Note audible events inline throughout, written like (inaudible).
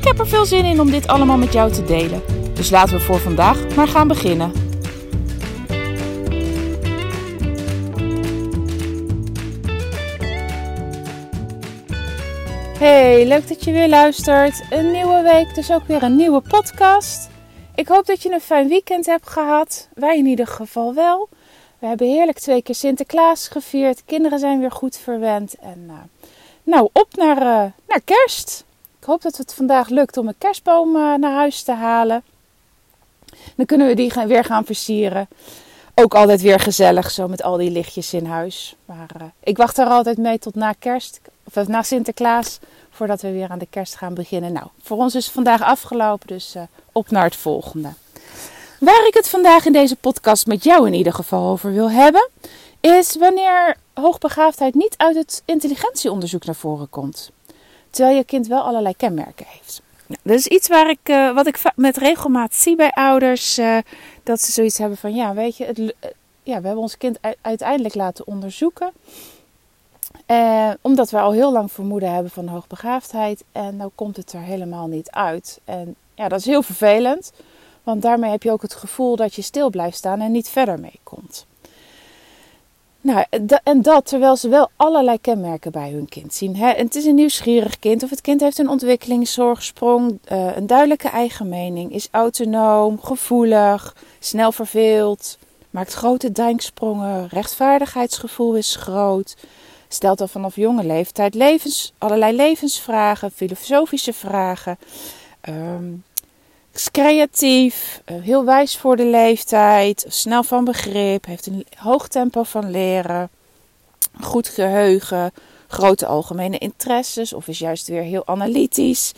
Ik heb er veel zin in om dit allemaal met jou te delen. Dus laten we voor vandaag maar gaan beginnen. Hey, leuk dat je weer luistert. Een nieuwe week, dus ook weer een nieuwe podcast. Ik hoop dat je een fijn weekend hebt gehad. Wij in ieder geval wel. We hebben heerlijk twee keer Sinterklaas gevierd. Kinderen zijn weer goed verwend. En uh, nou, op naar, uh, naar kerst. Ik hoop dat het vandaag lukt om een kerstboom uh, naar huis te halen. Dan kunnen we die weer gaan versieren. Ook altijd weer gezellig zo met al die lichtjes in huis. Maar ik wacht er altijd mee tot na kerst. Of na Sinterklaas. Voordat we weer aan de kerst gaan beginnen. Nou, voor ons is het vandaag afgelopen. Dus op naar het volgende. Waar ik het vandaag in deze podcast met jou in ieder geval over wil hebben, is wanneer hoogbegaafdheid niet uit het intelligentieonderzoek naar voren komt. Terwijl je kind wel allerlei kenmerken heeft. Nou, dat is iets waar ik, uh, wat ik met regelmaat zie bij ouders. Uh, dat ze zoiets hebben van, ja, weet je, het, uh, ja, we hebben ons kind uiteindelijk laten onderzoeken. omdat we al heel lang vermoeden hebben van hoogbegaafdheid. En nou komt het er helemaal niet uit. En ja, dat is heel vervelend. Want daarmee heb je ook het gevoel dat je stil blijft staan en niet verder meekomt. Nou, en dat terwijl ze wel allerlei kenmerken bij hun kind zien. Het is een nieuwsgierig kind of het kind heeft een ontwikkelingszorgsprong, eh, een duidelijke eigen mening, is autonoom, gevoelig, snel verveeld, maakt grote denksprongen, rechtvaardigheidsgevoel is groot, stelt al vanaf jonge leeftijd levens, allerlei levensvragen, filosofische vragen. Um, creatief, eh, heel wijs voor de leeftijd, snel van begrip, heeft een hoog tempo van leren, goed geheugen, grote algemene interesses of is juist weer heel analytisch.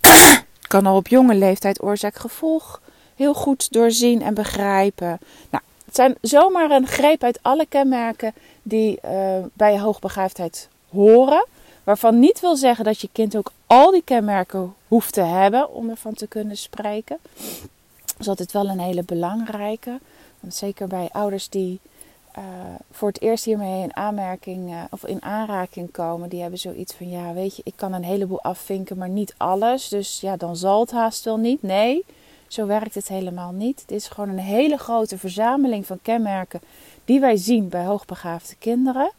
(clears throat) kan al op jonge leeftijd oorzaak-gevolg heel goed doorzien en begrijpen. Nou, het zijn zomaar een greep uit alle kenmerken die uh, bij hoogbegaafdheid horen. Waarvan niet wil zeggen dat je kind ook al die kenmerken hoeft te hebben om ervan te kunnen spreken. Dat is wel een hele belangrijke. Zeker bij ouders die uh, voor het eerst hiermee in aanmerking uh, of in aanraking komen, die hebben zoiets van: ja, weet je, ik kan een heleboel afvinken, maar niet alles. Dus ja, dan zal het haast wel niet. Nee, zo werkt het helemaal niet. Het is gewoon een hele grote verzameling van kenmerken die wij zien bij hoogbegaafde kinderen.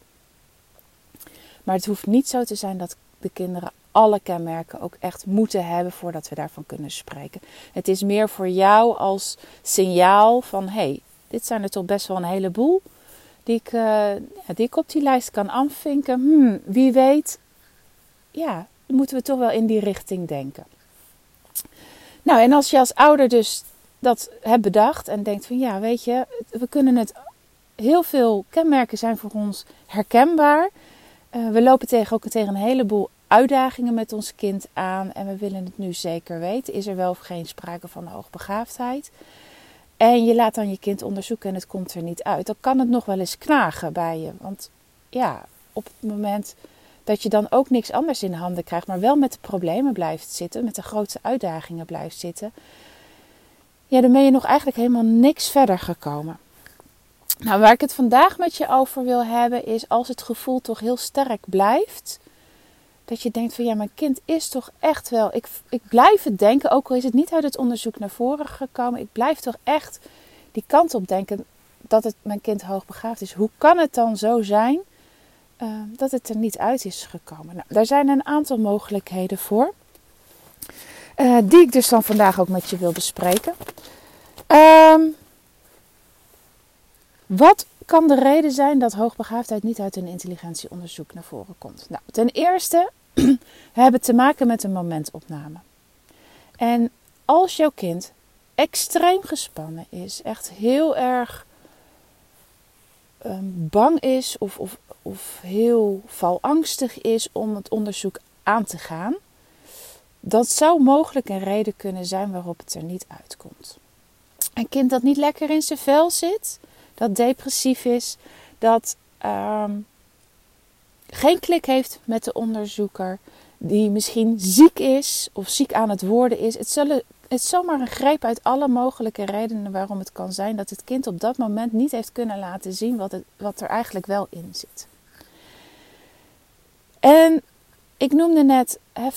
Maar het hoeft niet zo te zijn dat de kinderen alle kenmerken ook echt moeten hebben voordat we daarvan kunnen spreken. Het is meer voor jou als signaal van hey, dit zijn er toch best wel een heleboel die ik, uh, die ik op die lijst kan afvinken. Hmm, wie weet, ja, moeten we toch wel in die richting denken. Nou, en als je als ouder dus dat hebt bedacht en denkt van ja, weet je, we kunnen het heel veel kenmerken zijn voor ons herkenbaar. Uh, we lopen tegen, ook tegen een heleboel uitdagingen met ons kind aan en we willen het nu zeker weten. Is er wel of geen sprake van hoogbegaafdheid? En je laat dan je kind onderzoeken en het komt er niet uit. Dan kan het nog wel eens knagen bij je. Want ja, op het moment dat je dan ook niks anders in handen krijgt, maar wel met de problemen blijft zitten, met de grootste uitdagingen blijft zitten, ja, dan ben je nog eigenlijk helemaal niks verder gekomen. Nou, waar ik het vandaag met je over wil hebben, is als het gevoel toch heel sterk blijft. Dat je denkt van ja, mijn kind is toch echt wel. Ik, ik blijf het denken, ook al is het niet uit het onderzoek naar voren gekomen. Ik blijf toch echt die kant op denken dat het mijn kind hoogbegaafd is. Hoe kan het dan zo zijn uh, dat het er niet uit is gekomen? Nou, daar zijn een aantal mogelijkheden voor. Uh, die ik dus dan vandaag ook met je wil bespreken. Um, wat kan de reden zijn dat hoogbegaafdheid niet uit een intelligentieonderzoek naar voren komt? Nou, ten eerste, (clears throat) hebben te maken met een momentopname. En als jouw kind extreem gespannen is, echt heel erg um, bang is of, of, of heel valangstig is om het onderzoek aan te gaan, Dat zou mogelijk een reden kunnen zijn waarop het er niet uitkomt. Een kind dat niet lekker in zijn vel zit, dat depressief is, dat ehm, geen klik heeft met de onderzoeker, die misschien ziek is of ziek aan het worden is. Het, zullen, het is zomaar een greep uit alle mogelijke redenen waarom het kan zijn dat het kind op dat moment niet heeft kunnen laten zien wat, het, wat er eigenlijk wel in zit. En ik noemde net he,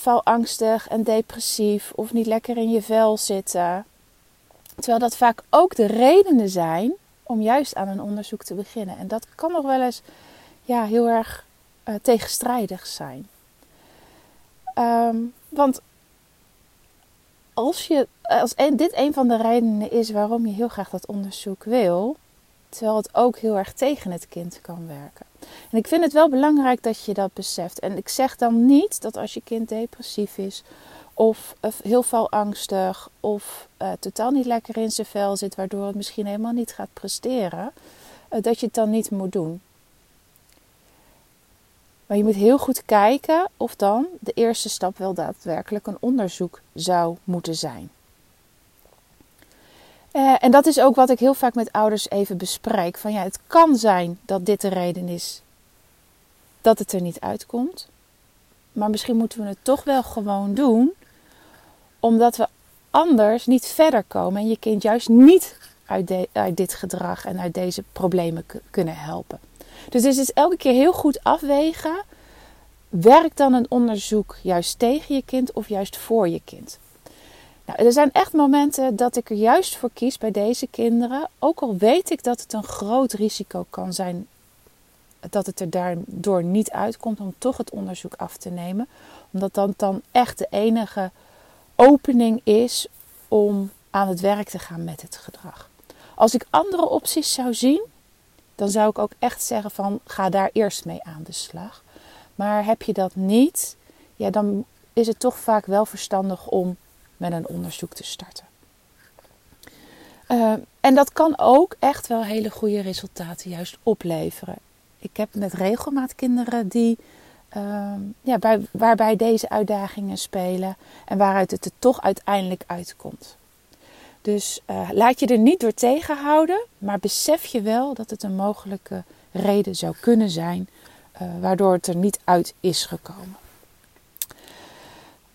en depressief of niet lekker in je vel zitten. Terwijl dat vaak ook de redenen zijn om juist aan een onderzoek te beginnen. En dat kan nog wel eens ja, heel erg uh, tegenstrijdig zijn. Um, want als, je, als dit een van de redenen is waarom je heel graag dat onderzoek wil, terwijl het ook heel erg tegen het kind kan werken. En ik vind het wel belangrijk dat je dat beseft. En ik zeg dan niet dat als je kind depressief is, of heel veel angstig, of uh, totaal niet lekker in zijn vel zit, waardoor het misschien helemaal niet gaat presteren, uh, dat je het dan niet moet doen. Maar je moet heel goed kijken of dan de eerste stap wel daadwerkelijk een onderzoek zou moeten zijn. En dat is ook wat ik heel vaak met ouders even bespreek. Van ja, het kan zijn dat dit de reden is dat het er niet uitkomt. Maar misschien moeten we het toch wel gewoon doen. Omdat we anders niet verder komen. En je kind juist niet uit, uit dit gedrag en uit deze problemen kunnen helpen. Dus het is elke keer heel goed afwegen. Werkt dan een onderzoek juist tegen je kind of juist voor je kind? Nou, er zijn echt momenten dat ik er juist voor kies bij deze kinderen. Ook al weet ik dat het een groot risico kan zijn dat het er daardoor niet uitkomt om toch het onderzoek af te nemen. Omdat dat dan echt de enige opening is om aan het werk te gaan met het gedrag. Als ik andere opties zou zien, dan zou ik ook echt zeggen van ga daar eerst mee aan de slag. Maar heb je dat niet, ja, dan is het toch vaak wel verstandig om met een onderzoek te starten. Uh, en dat kan ook echt wel hele goede resultaten juist opleveren. Ik heb met regelmaat kinderen die, uh, ja, bij, waarbij deze uitdagingen spelen en waaruit het er toch uiteindelijk uitkomt. Dus uh, laat je er niet door tegenhouden, maar besef je wel dat het een mogelijke reden zou kunnen zijn uh, waardoor het er niet uit is gekomen.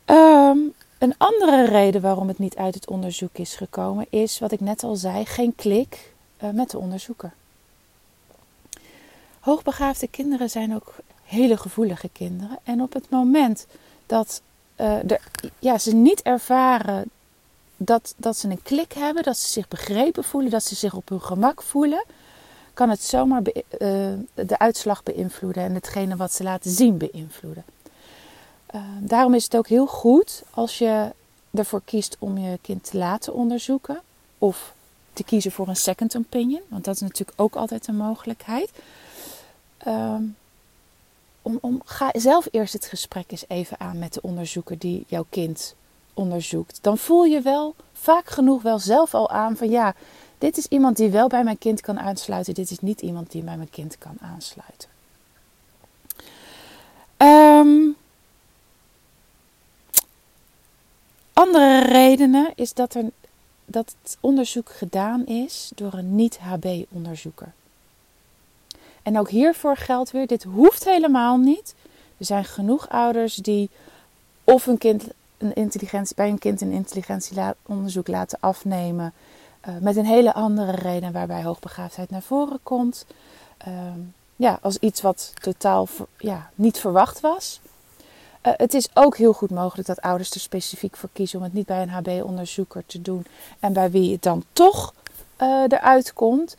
Um, een andere reden waarom het niet uit het onderzoek is gekomen is, wat ik net al zei, geen klik uh, met de onderzoeker. Hoogbegaafde kinderen zijn ook hele gevoelige kinderen. En op het moment dat de, ja, ze niet ervaren dat, dat ze een klik hebben, dat ze zich begrepen voelen, dat ze zich op hun gemak voelen, kan het zomaar uh, de uitslag beïnvloeden en hetgene wat ze laten zien beïnvloeden. Uh, daarom is het ook heel goed als je ervoor kiest om je kind te laten onderzoeken of te kiezen voor een second opinion, want dat is natuurlijk ook altijd een mogelijkheid. Uh, om, om, ga zelf eerst het gesprek eens even aan met de onderzoeker die jouw kind onderzoekt, dan voel je wel vaak genoeg wel zelf al aan van ja, dit is iemand die wel bij mijn kind kan aansluiten, dit is niet iemand die bij mijn kind kan aansluiten. Um, andere redenen is dat, er, dat het onderzoek gedaan is door een niet-HB-onderzoeker. En ook hiervoor geldt weer, dit hoeft helemaal niet. Er zijn genoeg ouders die of een kind een intelligentie, bij een kind een intelligentieonderzoek laten afnemen. Uh, met een hele andere reden waarbij hoogbegaafdheid naar voren komt. Uh, ja, als iets wat totaal ja, niet verwacht was. Uh, het is ook heel goed mogelijk dat ouders er specifiek voor kiezen om het niet bij een HB-onderzoeker te doen. En bij wie het dan toch uh, eruit komt.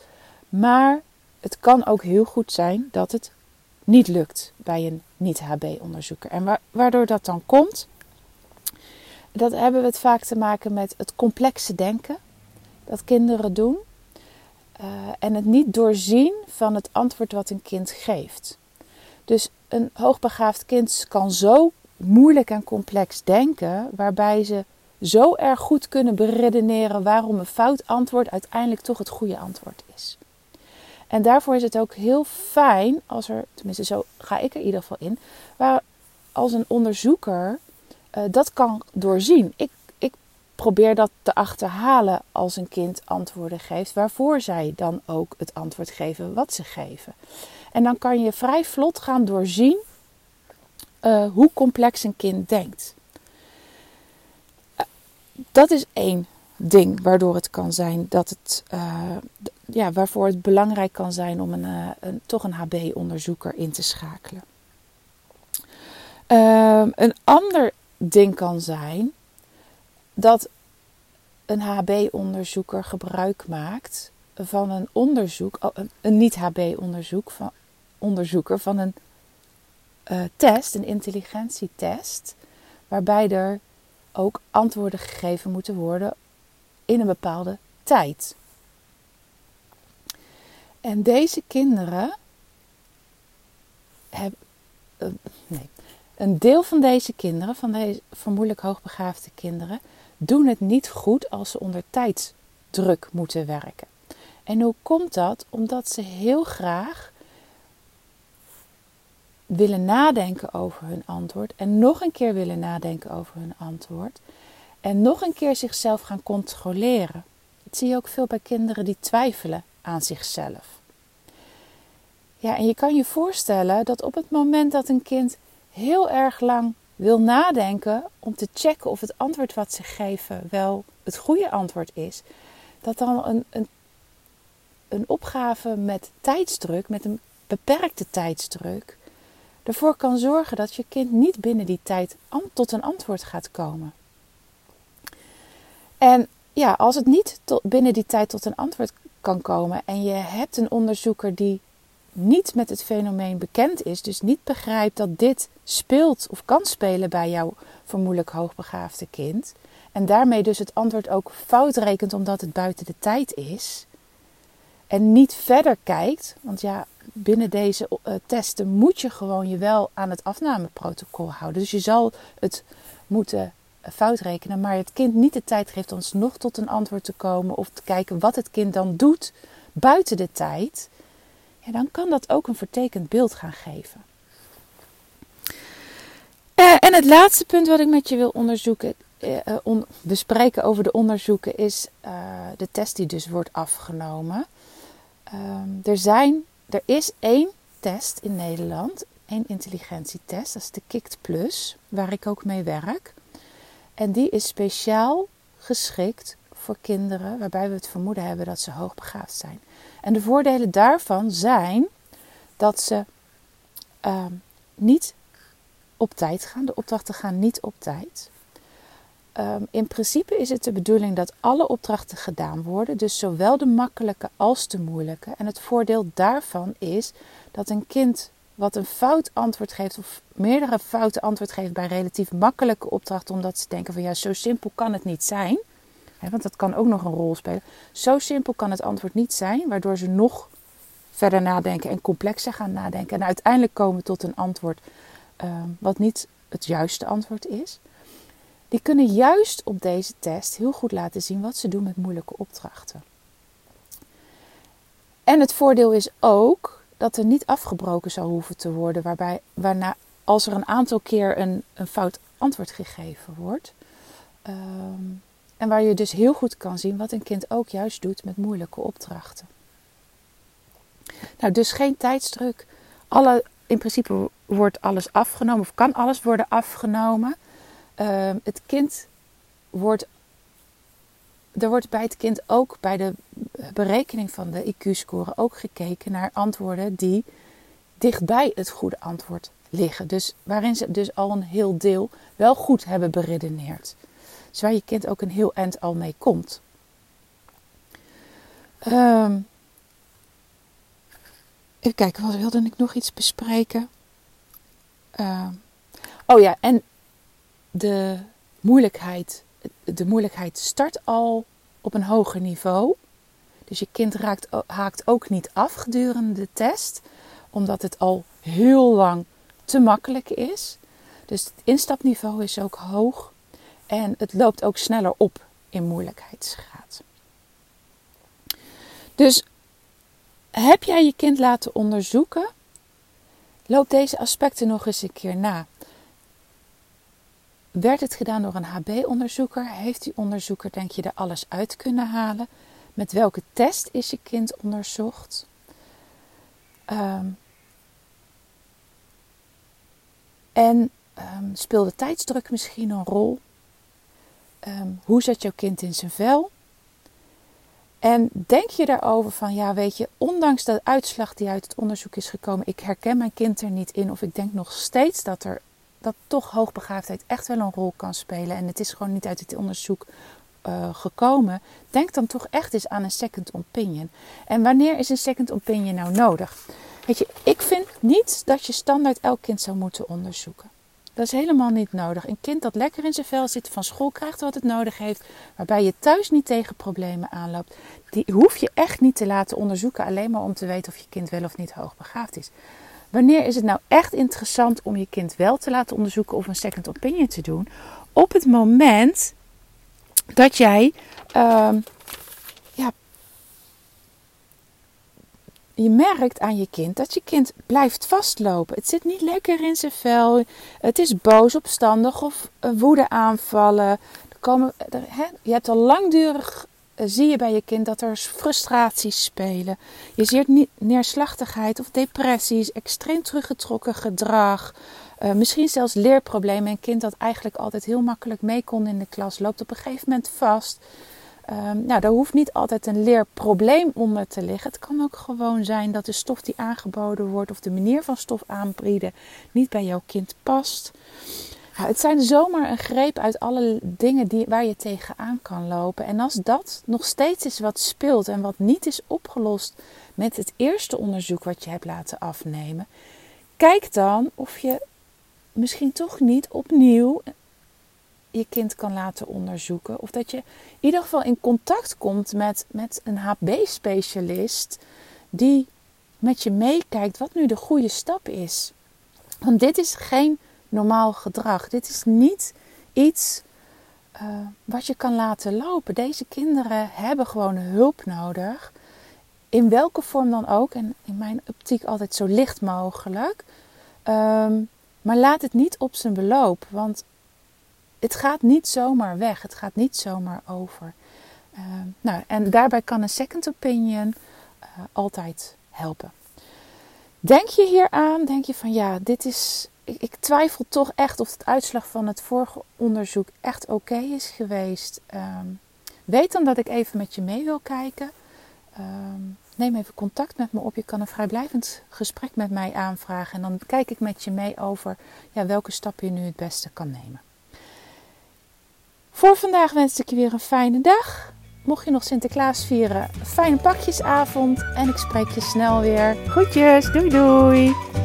Maar het kan ook heel goed zijn dat het niet lukt bij een niet-HB-onderzoeker. En waardoor dat dan komt, dat hebben we het vaak te maken met het complexe denken dat kinderen doen. Uh, en het niet doorzien van het antwoord wat een kind geeft. Dus een hoogbegaafd kind kan zo moeilijk en complex denken, waarbij ze zo erg goed kunnen beredeneren waarom een fout antwoord uiteindelijk toch het goede antwoord is. En daarvoor is het ook heel fijn als er, tenminste zo ga ik er in ieder geval in, waar als een onderzoeker uh, dat kan doorzien. Ik, ik probeer dat te achterhalen als een kind antwoorden geeft, waarvoor zij dan ook het antwoord geven wat ze geven. En dan kan je vrij vlot gaan doorzien uh, hoe complex een kind denkt. Uh, dat is één ding waardoor het kan zijn dat het, uh, ja, waarvoor het belangrijk kan zijn om een, een toch een HB-onderzoeker in te schakelen. Ehm, een ander ding kan zijn dat een HB-onderzoeker gebruik maakt van een onderzoek, oh, een niet-HB-onderzoek van onderzoeker van een uh, test, een intelligentietest, waarbij er ook antwoorden gegeven moeten worden in een bepaalde tijd. En deze kinderen hebben. Uh, nee. Een deel van deze kinderen, van deze vermoedelijk hoogbegaafde kinderen, doen het niet goed als ze onder tijdsdruk moeten werken. En hoe komt dat? Omdat ze heel graag willen nadenken over hun antwoord en nog een keer willen nadenken over hun antwoord en nog een keer zichzelf gaan controleren. Dat zie je ook veel bij kinderen die twijfelen aan zichzelf. Ja, en je kan je voorstellen dat op het moment dat een kind heel erg lang wil nadenken om te checken of het antwoord wat ze geven wel het goede antwoord is, dat dan een, een, een opgave met tijdsdruk, met een beperkte tijdsdruk, ervoor kan zorgen dat je kind niet binnen die tijd tot een antwoord gaat komen. En ja, als het niet binnen die tijd tot een antwoord kan komen en je hebt een onderzoeker die niet met het fenomeen bekend is, dus niet begrijpt dat dit speelt of kan spelen bij jouw vermoedelijk hoogbegaafde kind, en daarmee dus het antwoord ook fout rekent omdat het buiten de tijd is, en niet verder kijkt, want ja, binnen deze uh, testen moet je gewoon je wel aan het afnameprotocol houden. Dus je zal het moeten fout rekenen, maar het kind niet de tijd geeft om nog tot een antwoord te komen of te kijken wat het kind dan doet buiten de tijd, ja, dan kan dat ook een vertekend beeld gaan geven. Uh, en het laatste punt wat ik met je wil onderzoeken, uh, on, bespreken over de onderzoeken, is de test die dus wordt afgenomen. Ehm, er, zijn, er is één test in Nederland, één intelligentietest, dat is de KICT Plus, waar ik ook mee werk. En die is speciaal geschikt voor kinderen waarbij we het vermoeden hebben dat ze hoogbegaafd zijn. En de voordelen daarvan zijn dat ze uh, niet op tijd gaan. De opdrachten gaan niet op tijd. Um, in principe is het de bedoeling dat alle opdrachten gedaan worden, dus zowel de makkelijke als de moeilijke. En het voordeel daarvan is dat een kind wat een fout antwoord geeft of meerdere foute antwoord geeft bij relatief makkelijke opdrachten, omdat ze denken van ja, zo simpel kan het niet zijn. want dat kan ook nog een rol spelen. Zo simpel kan het antwoord niet zijn, waardoor ze nog verder nadenken en complexer gaan nadenken. En uiteindelijk komen tot een antwoord uh, wat niet het juiste antwoord is. Die kunnen juist op deze test heel goed laten zien wat ze doen met moeilijke opdrachten. En het voordeel is ook dat er niet afgebroken zal hoeven te worden, waarbij, waarna als er een aantal keer een, een fout antwoord gegeven wordt. Um, en waar je dus heel goed kan zien wat een kind ook juist doet met moeilijke opdrachten. Nou, dus geen tijdsdruk. Alle, in principe wordt alles afgenomen of kan alles worden afgenomen. Uh, het kind wordt. Er wordt bij het kind ook bij de berekening van de IQ-score ook gekeken naar antwoorden die dichtbij het goede antwoord liggen. Dus waarin ze dus al een heel deel wel goed hebben beredeneerd. Dus waar je kind ook een heel eind al mee komt. Um, even kijken, wat wilde ik nog iets bespreken? Uh, oh ja, en de moeilijkheid, de moeilijkheid start al op een hoger niveau. Dus je kind raakt, haakt ook niet af gedurende de test, omdat het al heel lang te makkelijk is. Dus het instapniveau is ook hoog en het loopt ook sneller op in moeilijkheidsgraad. Dus heb jij je kind laten onderzoeken? Loop deze aspecten nog eens een keer na. werd het gedaan door een HB-onderzoeker? Heeft die onderzoeker, denk je, er alles uit kunnen halen? Met welke test is je kind onderzocht? Um, en um, speelde tijdsdruk misschien een rol? Um, hoe zet jouw kind in zijn vel? En denk je daarover van, ja, weet je, ondanks de uitslag die uit het onderzoek is gekomen, ik herken mijn kind er niet in, of ik denk nog steeds dat er dat toch hoogbegaafdheid echt wel een rol kan spelen. En het is gewoon niet uit het onderzoek uh, gekomen. Denk dan toch echt eens aan een second opinion. En wanneer is een second opinion nou nodig? Weet je, ik vind niet dat je standaard elk kind zou moeten onderzoeken. Dat is helemaal niet nodig. Een kind dat lekker in zijn vel zit, van school krijgt wat het nodig heeft, waarbij je thuis niet tegen problemen aanloopt, die hoef je echt niet te laten onderzoeken, alleen maar om te weten of je kind wel of niet hoogbegaafd is. Wanneer is het nou echt interessant om je kind wel te laten onderzoeken of een second opinion te doen? Op het moment dat jij uh, ja, je merkt aan je kind dat je kind blijft vastlopen. Het zit niet lekker in zijn vel. Het is boos, opstandig of woede aanvallen. Er komen, er, je hebt al langdurig eh, zie je bij je kind dat er frustraties spelen. Je ziet neerslachtigheid of depressies, extreem teruggetrokken gedrag. Uh, misschien zelfs leerproblemen. Een kind dat eigenlijk altijd heel makkelijk mee kon in de klas, loopt op een gegeven moment vast. Um, nou, daar hoeft niet altijd een leerprobleem onder te liggen. Het kan ook gewoon zijn dat de stof die aangeboden wordt of de manier van stof aanbieden niet bij jouw kind past. Ja, het zijn zomaar een greep uit alle dingen die, waar je tegenaan kan lopen. En als dat nog steeds is wat speelt en wat niet is opgelost met het eerste onderzoek wat je hebt laten afnemen, kijk dan of je misschien toch niet opnieuw je kind kan laten onderzoeken. Of dat je in ieder geval in contact komt met, met een HB-specialist die met je meekijkt wat nu de goede stap is. Want dit is geen normaal gedrag. Dit is niet iets uh, wat je kan laten lopen. Deze kinderen hebben gewoon hulp nodig. In welke vorm dan ook. En in mijn optiek altijd zo licht mogelijk. Um, maar laat het niet op zijn beloop. Want het gaat niet zomaar weg. Het gaat niet zomaar over. Uh, nou, en daarbij kan een second opinion uh, altijd helpen. Denk je hier aan? Denk je van ja, dit is ik, twijfel toch echt of het uitslag van het vorige onderzoek echt oké is geweest. Um, weet dan dat ik even met je mee wil kijken. Um, neem even contact met me op. Je kan een vrijblijvend gesprek met mij aanvragen. En dan kijk ik met je mee over ja, welke stap je nu het beste kan nemen. Voor vandaag wens ik je weer een fijne dag. Mocht je nog Sinterklaas vieren, fijne pakjesavond. En ik spreek je snel weer. Groetjes, doei doei.